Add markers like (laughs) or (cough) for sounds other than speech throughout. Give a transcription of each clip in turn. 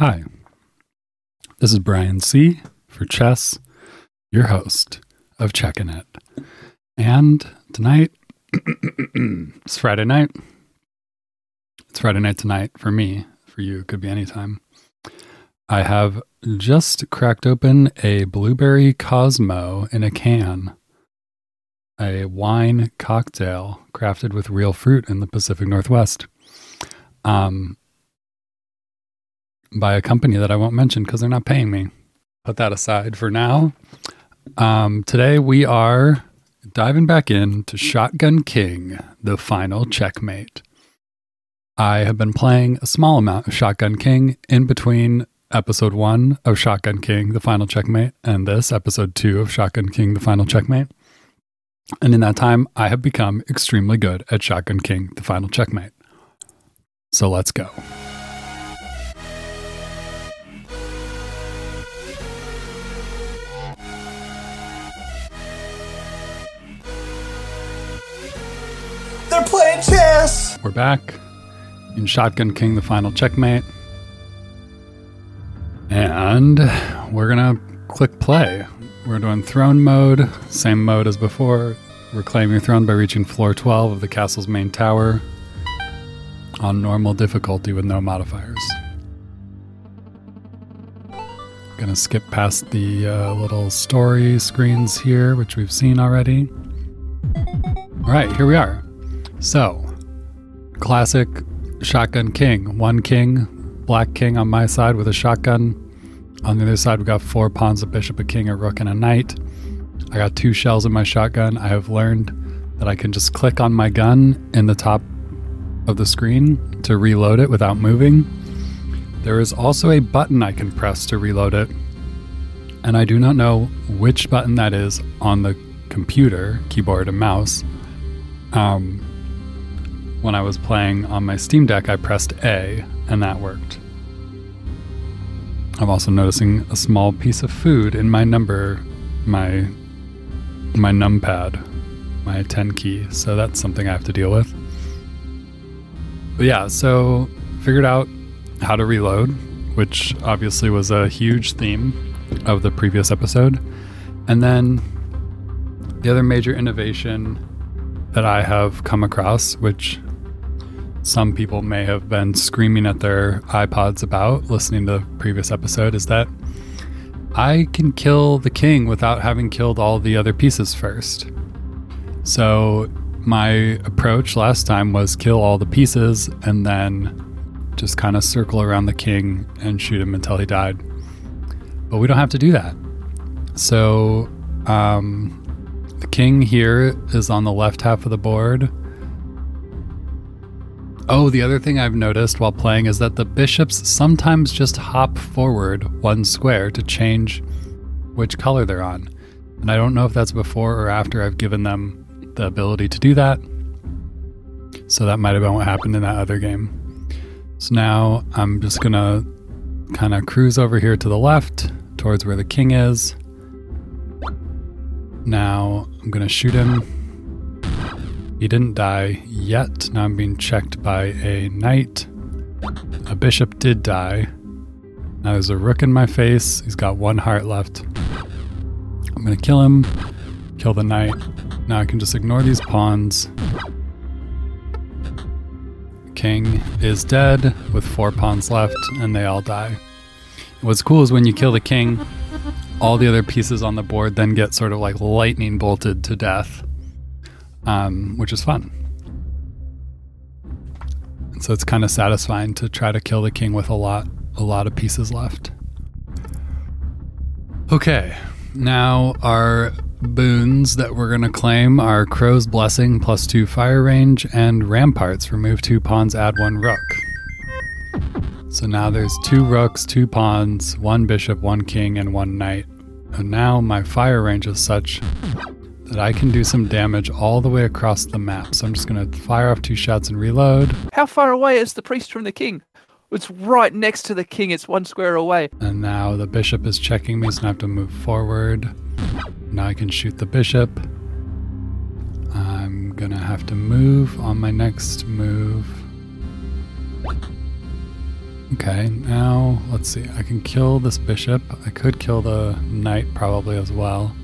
Hi, this is Brian C. for Chess, your host of Checking It. And tonight, (clears throat) it's Friday night. It's Friday night tonight for me. For you, it could be anytime. I have just cracked open a blueberry Cosmo in a can, a wine cocktail crafted with real fruit in the Pacific Northwest. Um, by a company that I won't mention because they're not paying me. Put that aside for now. Um, today we are diving back into Shotgun King, the final checkmate. I have been playing a small amount of Shotgun King in between episode one of Shotgun King, the final checkmate, and this episode two of Shotgun King, the final checkmate. And in that time, I have become extremely good at Shotgun King, the final checkmate. So let's go. We're back in Shotgun King, the final checkmate. And we're going to click play. We're doing throne mode, same mode as before. Reclaim your throne by reaching floor 12 of the castle's main tower on normal difficulty with no modifiers. Gonna skip past the uh, little story screens here, which we've seen already. All right, here we are. So, classic shotgun king. One king, black king on my side with a shotgun. On the other side, we got four pawns, a bishop, a king, a rook, and a knight. I got two shells in my shotgun. I have learned that I can just click on my gun in the top of the screen to reload it without moving. There is also a button I can press to reload it, and I do not know which button that is on the computer, keyboard, and mouse. Um, when I was playing on my Steam Deck, I pressed A and that worked. I'm also noticing a small piece of food in my number, my my numpad, my 10 key. So that's something I have to deal with. But yeah, so figured out how to reload, which obviously was a huge theme of the previous episode. And then the other major innovation that I have come across, which some people may have been screaming at their iPods about listening to the previous episode, is that I can kill the king without having killed all the other pieces first. So, my approach last time was kill all the pieces and then just kind of circle around the king and shoot him until he died. But we don't have to do that. So, um, the king here is on the left half of the board. Oh, the other thing I've noticed while playing is that the bishops sometimes just hop forward one square to change which color they're on. And I don't know if that's before or after I've given them the ability to do that. So that might have been what happened in that other game. So now I'm just going to kind of cruise over here to the left towards where the king is. Now I'm going to shoot him. He didn't die yet. Now I'm being checked by a knight. A bishop did die. Now there's a rook in my face. He's got one heart left. I'm to kill him, kill the knight. Now I can just ignore these pawns. King is dead with four pawns left, and they all die. What's cool is when you kill the king, all the other pieces on the board then get sort of like lightning bolted to death, um, which is fun. And so it's kind of satisfying to try to kill the king with a lot, a lot of pieces left. Okay, now our boons that we're going to claim are Crow's Blessing plus two fire range and Ramparts. Remove two pawns, add one rook. So now there's two rooks, two pawns, one bishop, one king, and one knight. And now my fire range is such that I can do some damage all the way across the map. So I'm just going to fire off two shots and reload. How far away is the priest from the king? It's right next to the king. It's one square away. And now the bishop is checking me, so I have to move forward. Now I can shoot the bishop. I'm gonna have to move on my next move. Okay, now let's see. I can kill this bishop. I could kill the knight probably as well.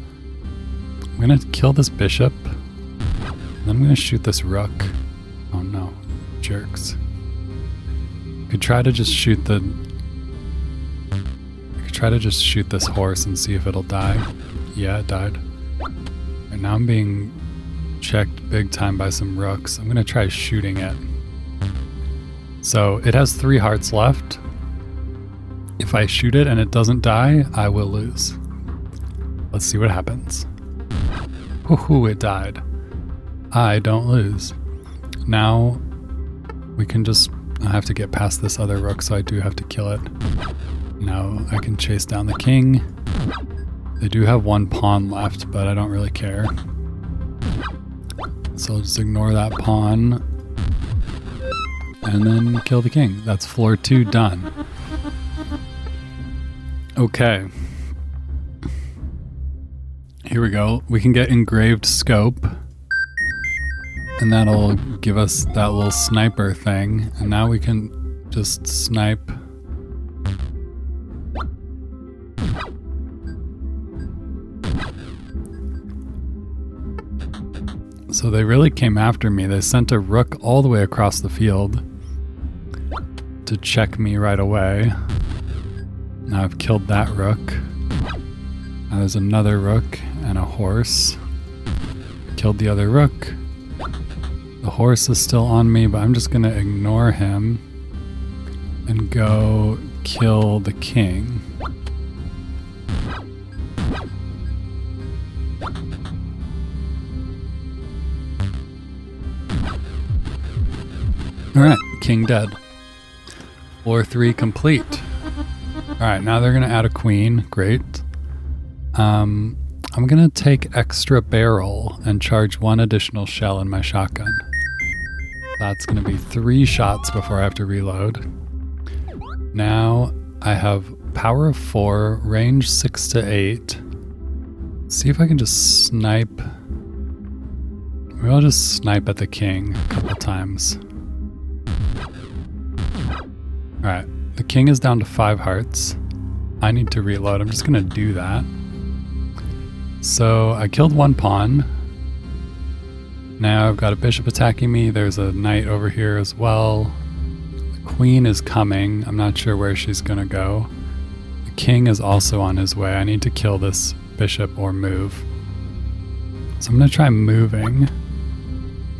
I'm gonna kill this bishop. And I'm gonna shoot this rook. Oh no, jerks. I could try to just shoot the. I could try to just shoot this horse and see if it'll die. Yeah, it died. And now I'm being checked big time by some rooks. I'm gonna try shooting it. So it has three hearts left. If I shoot it and it doesn't die, I will lose. Let's see what happens. Woohoo, it died. I don't lose. Now we can just. I have to get past this other rook, so I do have to kill it. Now I can chase down the king. They do have one pawn left, but I don't really care. So I'll just ignore that pawn and then kill the king. That's floor two done. Okay. Here we go. We can get engraved scope. And that'll give us that little sniper thing. And now we can just snipe. So they really came after me. They sent a rook all the way across the field to check me right away. Now I've killed that rook. Now there's another rook and a horse. Killed the other rook. The horse is still on me, but I'm just gonna ignore him and go kill the king. Alright, king dead. Floor three complete. Alright, now they're gonna add a queen. Great. Um, I'm gonna take extra barrel and charge one additional shell in my shotgun. That's gonna be three shots before I have to reload. Now I have power of four, range six to eight. See if I can just snipe. Maybe I'll just snipe at the king a couple times. Alright, the king is down to five hearts. I need to reload. I'm just gonna do that. So I killed one pawn. Now I've got a bishop attacking me. There's a knight over here as well. The queen is coming. I'm not sure where she's gonna go. The king is also on his way. I need to kill this bishop or move. So I'm gonna try moving.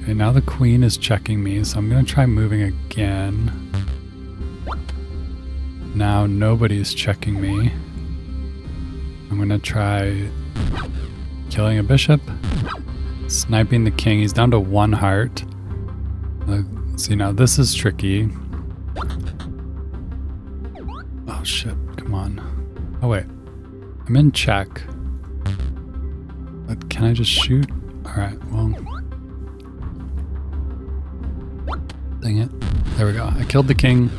Okay, now the queen is checking me, so I'm gonna try moving again. Now nobody's checking me. I'm gonna try killing a bishop, sniping the king. He's down to one heart. Uh, see, now this is tricky. Oh shit, come on. Oh wait, I'm in check. But can I just shoot? Alright, well. Dang it. There we go. I killed the king.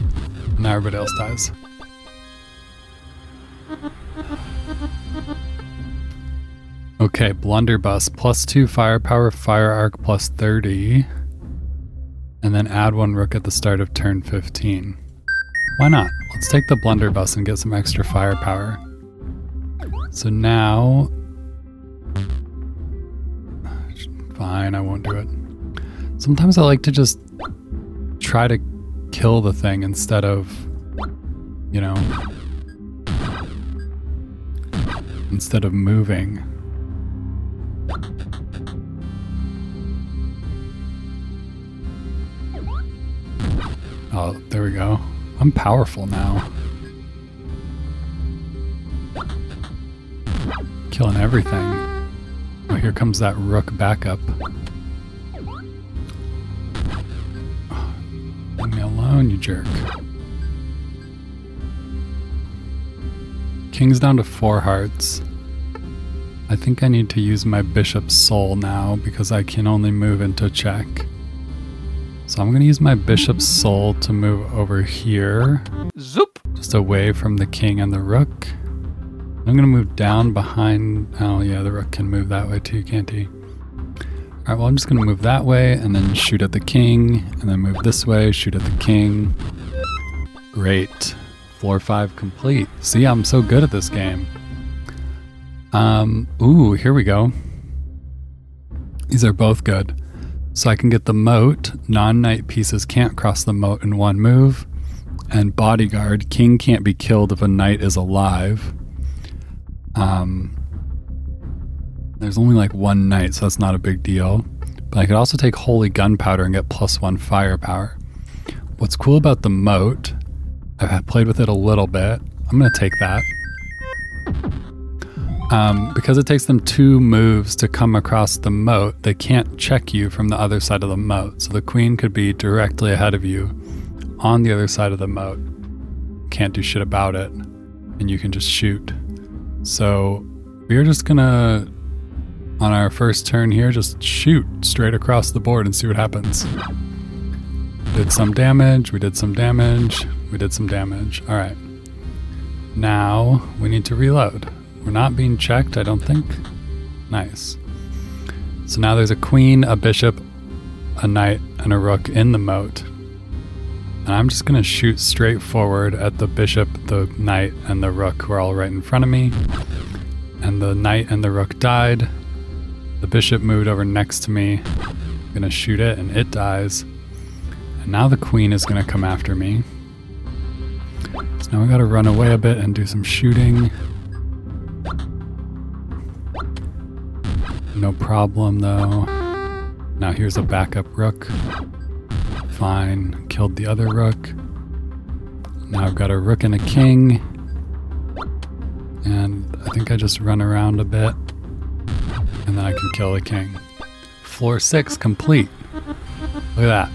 Now everybody else dies. Okay, blunderbuss plus two firepower, fire arc plus 30. And then add one rook at the start of turn 15. Why not? Let's take the blunderbuss and get some extra firepower. So now. Fine, I won't do it. Sometimes I like to just try to kill the thing instead of, you know, instead of moving. Oh, there we go. I'm powerful now. Killing everything. Oh, here comes that rook backup. Leave me alone, you jerk. King's down to four hearts. I think I need to use my bishop's soul now because I can only move into check. So I'm going to use my bishop's soul to move over here, Zoop! just away from the king and the rook. I'm going to move down behind. Oh, yeah, the rook can move that way too, can't he? All right, well, I'm just going to move that way and then shoot at the king, and then move this way, shoot at the king. Great. Floor five complete. See, I'm so good at this game. Um, ooh, here we go. These are both good. So I can get the moat. Non knight pieces can't cross the moat in one move. And bodyguard. King can't be killed if a knight is alive. Um, there's only like one knight, so that's not a big deal. But I could also take holy gunpowder and get plus one firepower. What's cool about the moat, I've played with it a little bit. I'm going to take that. Um, because it takes them two moves to come across the moat, they can't check you from the other side of the moat. So the queen could be directly ahead of you on the other side of the moat. Can't do shit about it. And you can just shoot. So we're just gonna, on our first turn here, just shoot straight across the board and see what happens. Did some damage, we did some damage, we did some damage. All right. Now we need to reload. We're not being checked, I don't think. Nice. So now there's a queen, a bishop, a knight, and a rook in the moat. And I'm just going to shoot straight forward at the bishop, the knight, and the rook who are all right in front of me. And the knight and the rook died. The bishop moved over next to me. I'm going to shoot it, and it dies. And now the queen is going to come after me. So now we got to run away a bit and do some shooting. No problem though. Now here's a backup rook. Fine. Killed the other rook. Now I've got a rook and a king. And I think I just run around a bit. And then I can kill the king. Floor six complete. Look at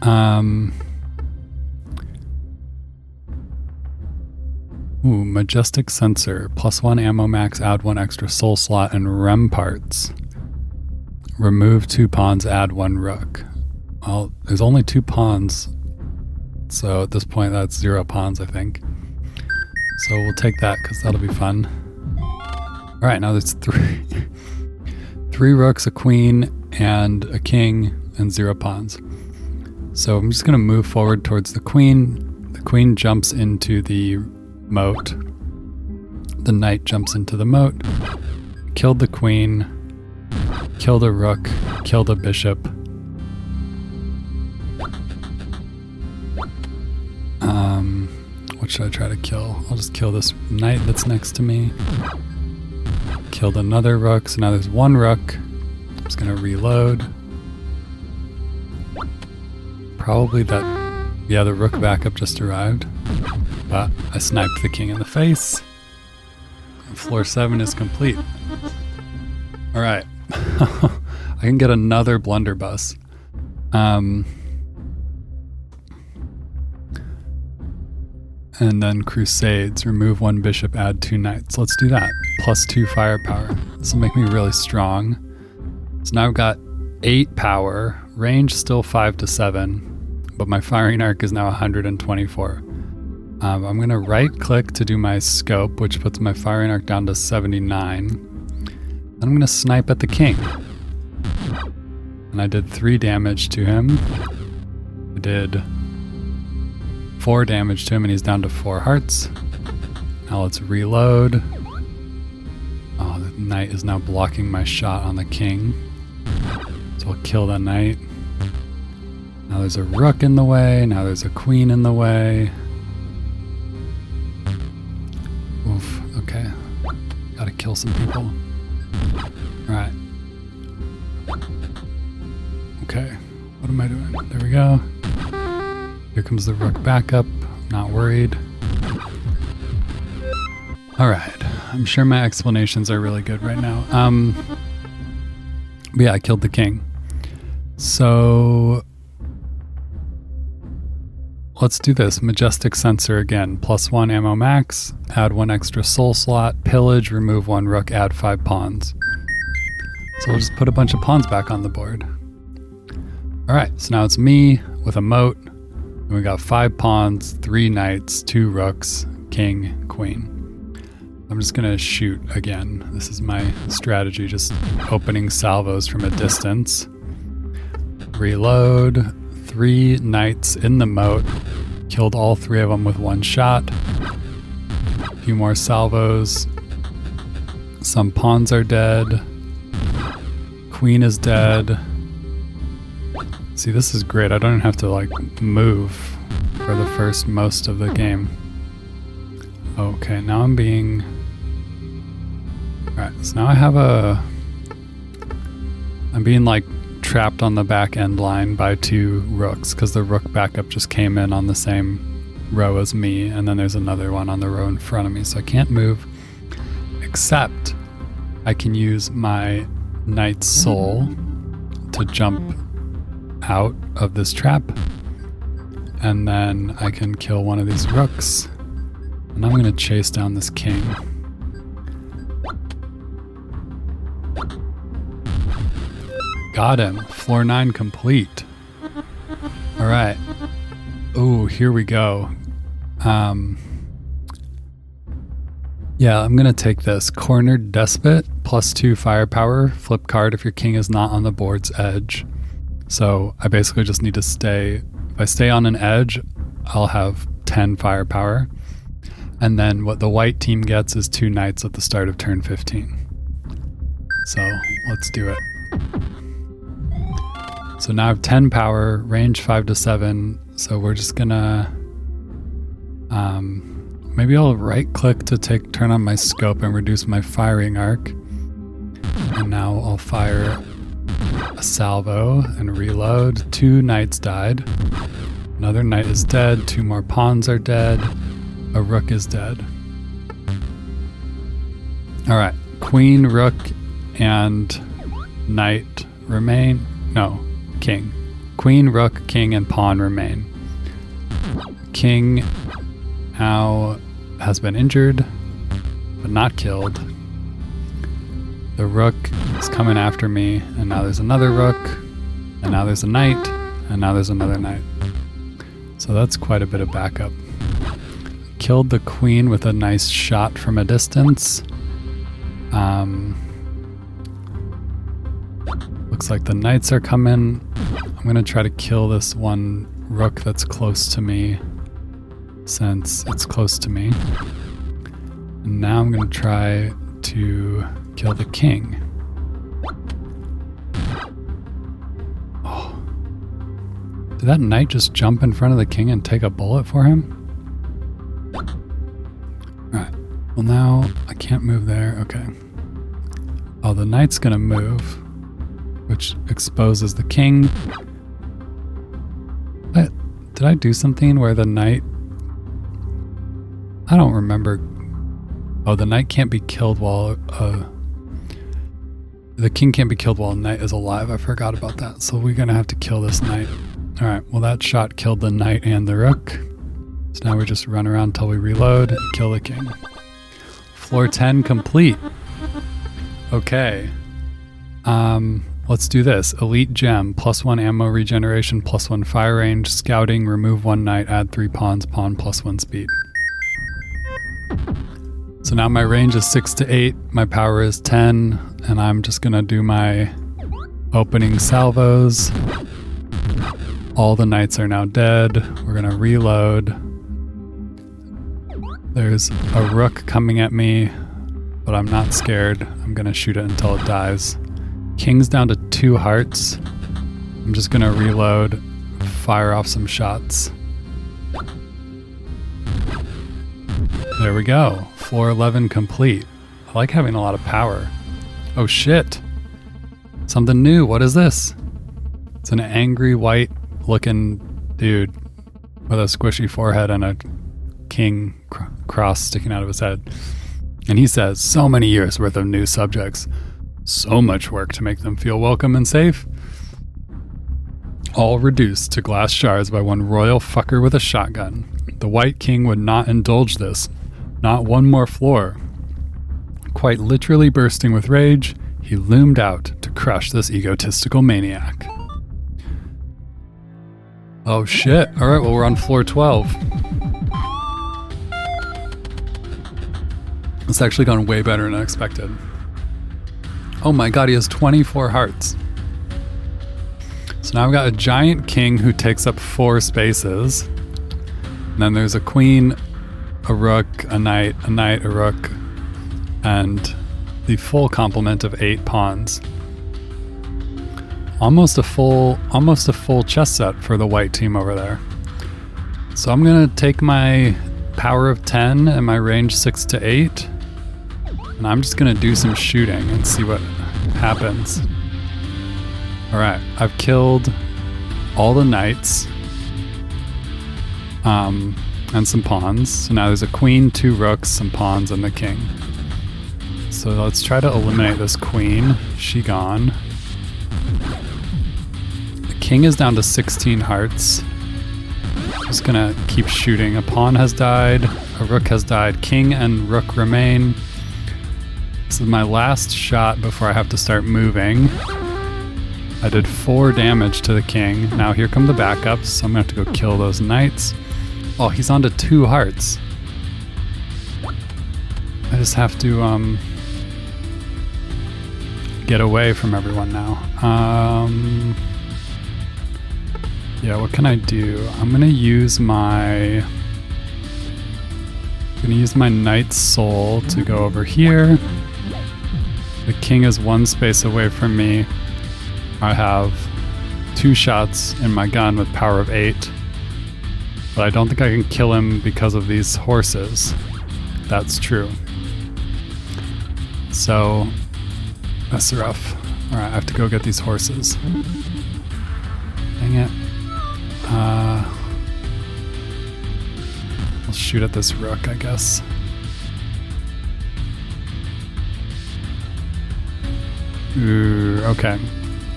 that. Um. Ooh, Majestic Sensor. Plus one ammo max, add one extra soul slot, and Ramparts. Remove two pawns, add one rook. Well, there's only two pawns. So at this point, that's zero pawns, I think. So we'll take that because that'll be fun. All right, now there's three, (laughs) three rooks, a queen, and a king, and zero pawns. So I'm just going to move forward towards the queen. The queen jumps into the moat. The knight jumps into the moat, killed the queen, killed a rook, killed a bishop. Um, what should I try to kill? I'll just kill this knight that's next to me. Killed another rook, so now there's one rook. I'm just gonna reload. Probably that, yeah, the rook backup just arrived. But I sniped the king in the face. And floor 7 is complete. Alright. (laughs) I can get another blunderbuss. Um, and then crusades. Remove one bishop, add two knights. Let's do that. Plus two firepower. This will make me really strong. So now I've got eight power. Range still five to seven, but my firing arc is now 124. Um, I'm going to right click to do my scope, which puts my firing arc down to 79. I'm going to snipe at the king. And I did three damage to him. I did four damage to him, and he's down to four hearts. Now let's reload. Oh, the knight is now blocking my shot on the king. So I'll kill that knight. Now there's a rook in the way. Now there's a queen in the way. Kill some people. Right. Okay, what am I doing? There we go. Here comes the rook backup. Not worried. Alright, I'm sure my explanations are really good right now. Um, yeah, I killed the king. So Let's do this. Majestic Sensor again. Plus one ammo max. Add one extra soul slot. Pillage. Remove one rook. Add five pawns. So we'll just put a bunch of pawns back on the board. Alright, so now it's me with a moat. And we got five pawns, three knights, two rooks, king, queen. I'm just gonna shoot again. This is my strategy, just opening salvos from a distance. Reload three knights in the moat. Killed all three of them with one shot. A few more salvos. Some pawns are dead. Queen is dead. See, this is great. I don't have to like move for the first most of the game. Okay, now I'm being. Alright, so now I have a. I'm being like trapped on the back end line by two rooks because the rook backup just came in on the same row as me, and then there's another one on the row in front of me, so I can't move. Except I can use my knight's soul to jump out of this trap, and then I can kill one of these rooks, and I'm gonna chase down this king. Got him. Floor 9 complete. All right. Oh, here we go. Um Yeah, I'm going to take this cornered despot plus 2 firepower, flip card if your king is not on the board's edge. So, I basically just need to stay if I stay on an edge, I'll have 10 firepower. And then what the white team gets is two knights at the start of turn 15. So, let's do it. So now I have 10 power, range 5 to 7. So we're just gonna. Um, maybe I'll right click to take turn on my scope and reduce my firing arc. And now I'll fire a salvo and reload. Two knights died. Another knight is dead. Two more pawns are dead. A rook is dead. All right. Queen, rook, and knight remain. No, king. Queen, rook, king, and pawn remain. King now has been injured, but not killed. The rook is coming after me, and now there's another rook, and now there's a knight, and now there's another knight. So that's quite a bit of backup. Killed the queen with a nice shot from a distance. Um, looks like the knights are coming. I'm to try to kill this one rook that's close to me since it's close to me. And now I'm to try to kill the king. Oh. Did that knight just jump in front of the king and take a bullet for him? Alright. Well, now I can't move there. Okay. Oh, the knight's to move, which exposes the king. Did I do something where the knight. I don't remember. Oh, the knight can't be killed while. Uh, the king can't be killed while the knight is alive. I forgot about that. So we're going to have to kill this knight. All right. Well, that shot killed the knight and the rook. So now we just run around until we reload and kill the king. Floor 10 complete. Okay. Um, let's do this. Elite gem, plus one ammo regeneration, plus one fire range, scouting, remove one knight, add three pawns, pawn plus one speed. So now my range is six to eight, my power is 10, and I'm just gonna do my opening salvos. All the knights are now dead. We're gonna reload. There's a rook coming at me, but I'm not scared. I'm gonna shoot it until it dies. King's down to two hearts. I'm just gonna reload, fire off some shots. There we go. Floor 11 complete. I like having a lot of power. Oh shit. Something new. What is this? It's an angry white looking dude with a squishy forehead and a king cr- cross sticking out of his head. And he says, So many years worth of new subjects. So much work to make them feel welcome and safe. All reduced to glass shards by one royal fucker with a shotgun. The White King would not indulge this. Not one more floor. Quite literally bursting with rage, he loomed out to crush this egotistical maniac. Oh shit. Alright, well, we're on floor 12. It's actually gone way better than I expected. Oh my god, he has 24 hearts. So now I've got a giant king who takes up four spaces. And then there's a queen, a rook, a knight, a knight, a rook, and the full complement of eight pawns. Almost a full almost a full chess set for the white team over there. So I'm gonna take my power of 10 and my range 6 to 8. And I'm just gonna do some shooting and see what happens. Alright, I've killed all the knights. Um, and some pawns. So now there's a queen, two rooks, some pawns, and the king. So let's try to eliminate this queen. She gone. The king is down to 16 hearts. Just gonna keep shooting. A pawn has died, a rook has died, king and rook remain. This is my last shot before I have to start moving. I did four damage to the king. Now here come the backups, so I'm gonna have to go kill those knights. Oh, he's on to two hearts. I just have to um, get away from everyone now. Um, yeah, what can I do? I'm gonna use my. I'm gonna use my knight's soul to go over here. The king is one space away from me. I have two shots in my gun with power of eight. But I don't think I can kill him because of these horses. That's true. So, that's rough. Alright, I have to go get these horses. Dang it. Uh, I'll shoot at this rook, I guess. Ooh, okay.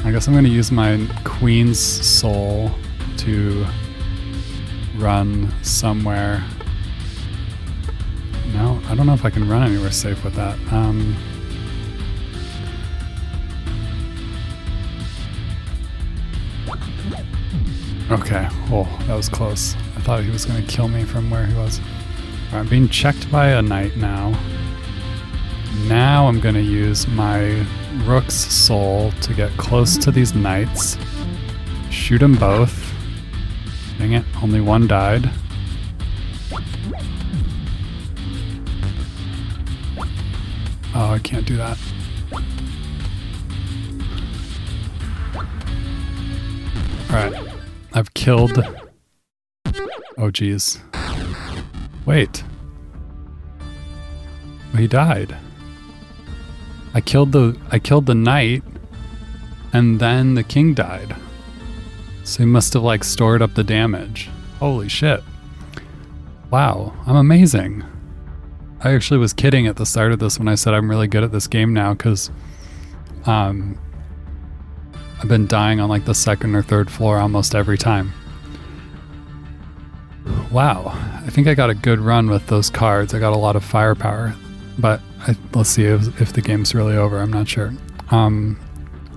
I guess I'm going to use my queen's soul to run somewhere. No, I don't know if I can run anywhere safe with that. Um, okay. Oh, that was close. I thought he was going to kill me from where he was. I'm being checked by a knight now. Now I'm going to use my rook's soul to get close to these knights. Shoot them both. Dang it, only one died. Oh, I can't do that. Alright, I've killed. Oh, jeez. Wait. He died. I killed the I killed the knight, and then the king died. So he must have like stored up the damage. Holy shit. Wow, I'm amazing. I actually was kidding at the start of this when I said I'm really good at this game now because um, I've been dying on like the second or third floor almost every time. Wow, I think I got a good run with those cards. I got a lot of firepower, but I, let's see if, if the game's really over. I'm not sure. Um,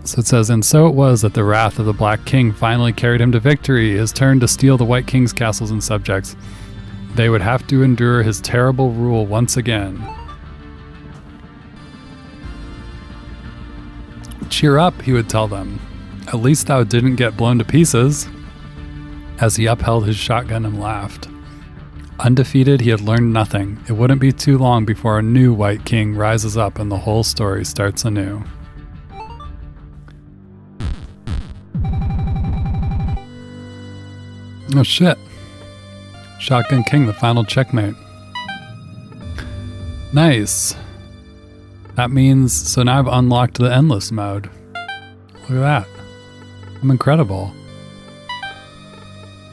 so it says, and so it was that the wrath of the Black King finally carried him to victory, his turn to steal the White King's castles and subjects. They would have to endure his terrible rule once again. Cheer up, he would tell them. At least thou didn't get blown to pieces. As he upheld his shotgun and laughed. Undefeated, he had learned nothing. It wouldn't be too long before a new White King rises up and the whole story starts anew. Oh shit. Shotgun King, the final checkmate. Nice. That means, so now I've unlocked the endless mode. Look at that. I'm incredible.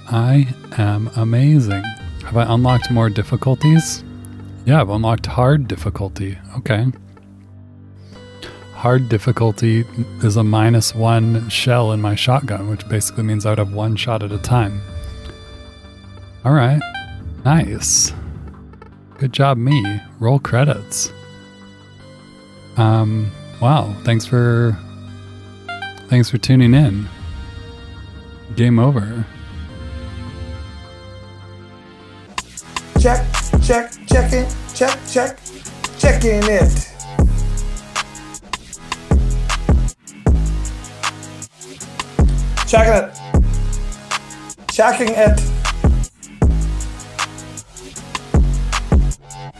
I am amazing. Have I unlocked more difficulties? Yeah, I've unlocked hard difficulty. Okay. Hard difficulty is a minus one shell in my shotgun, which basically means I would have one shot at a time. All right. Nice. Good job, me. Roll credits. Um, wow. Thanks for thanks for tuning in. Game over. Check, check, checking, check, check, checking it. Checking it. Checking it.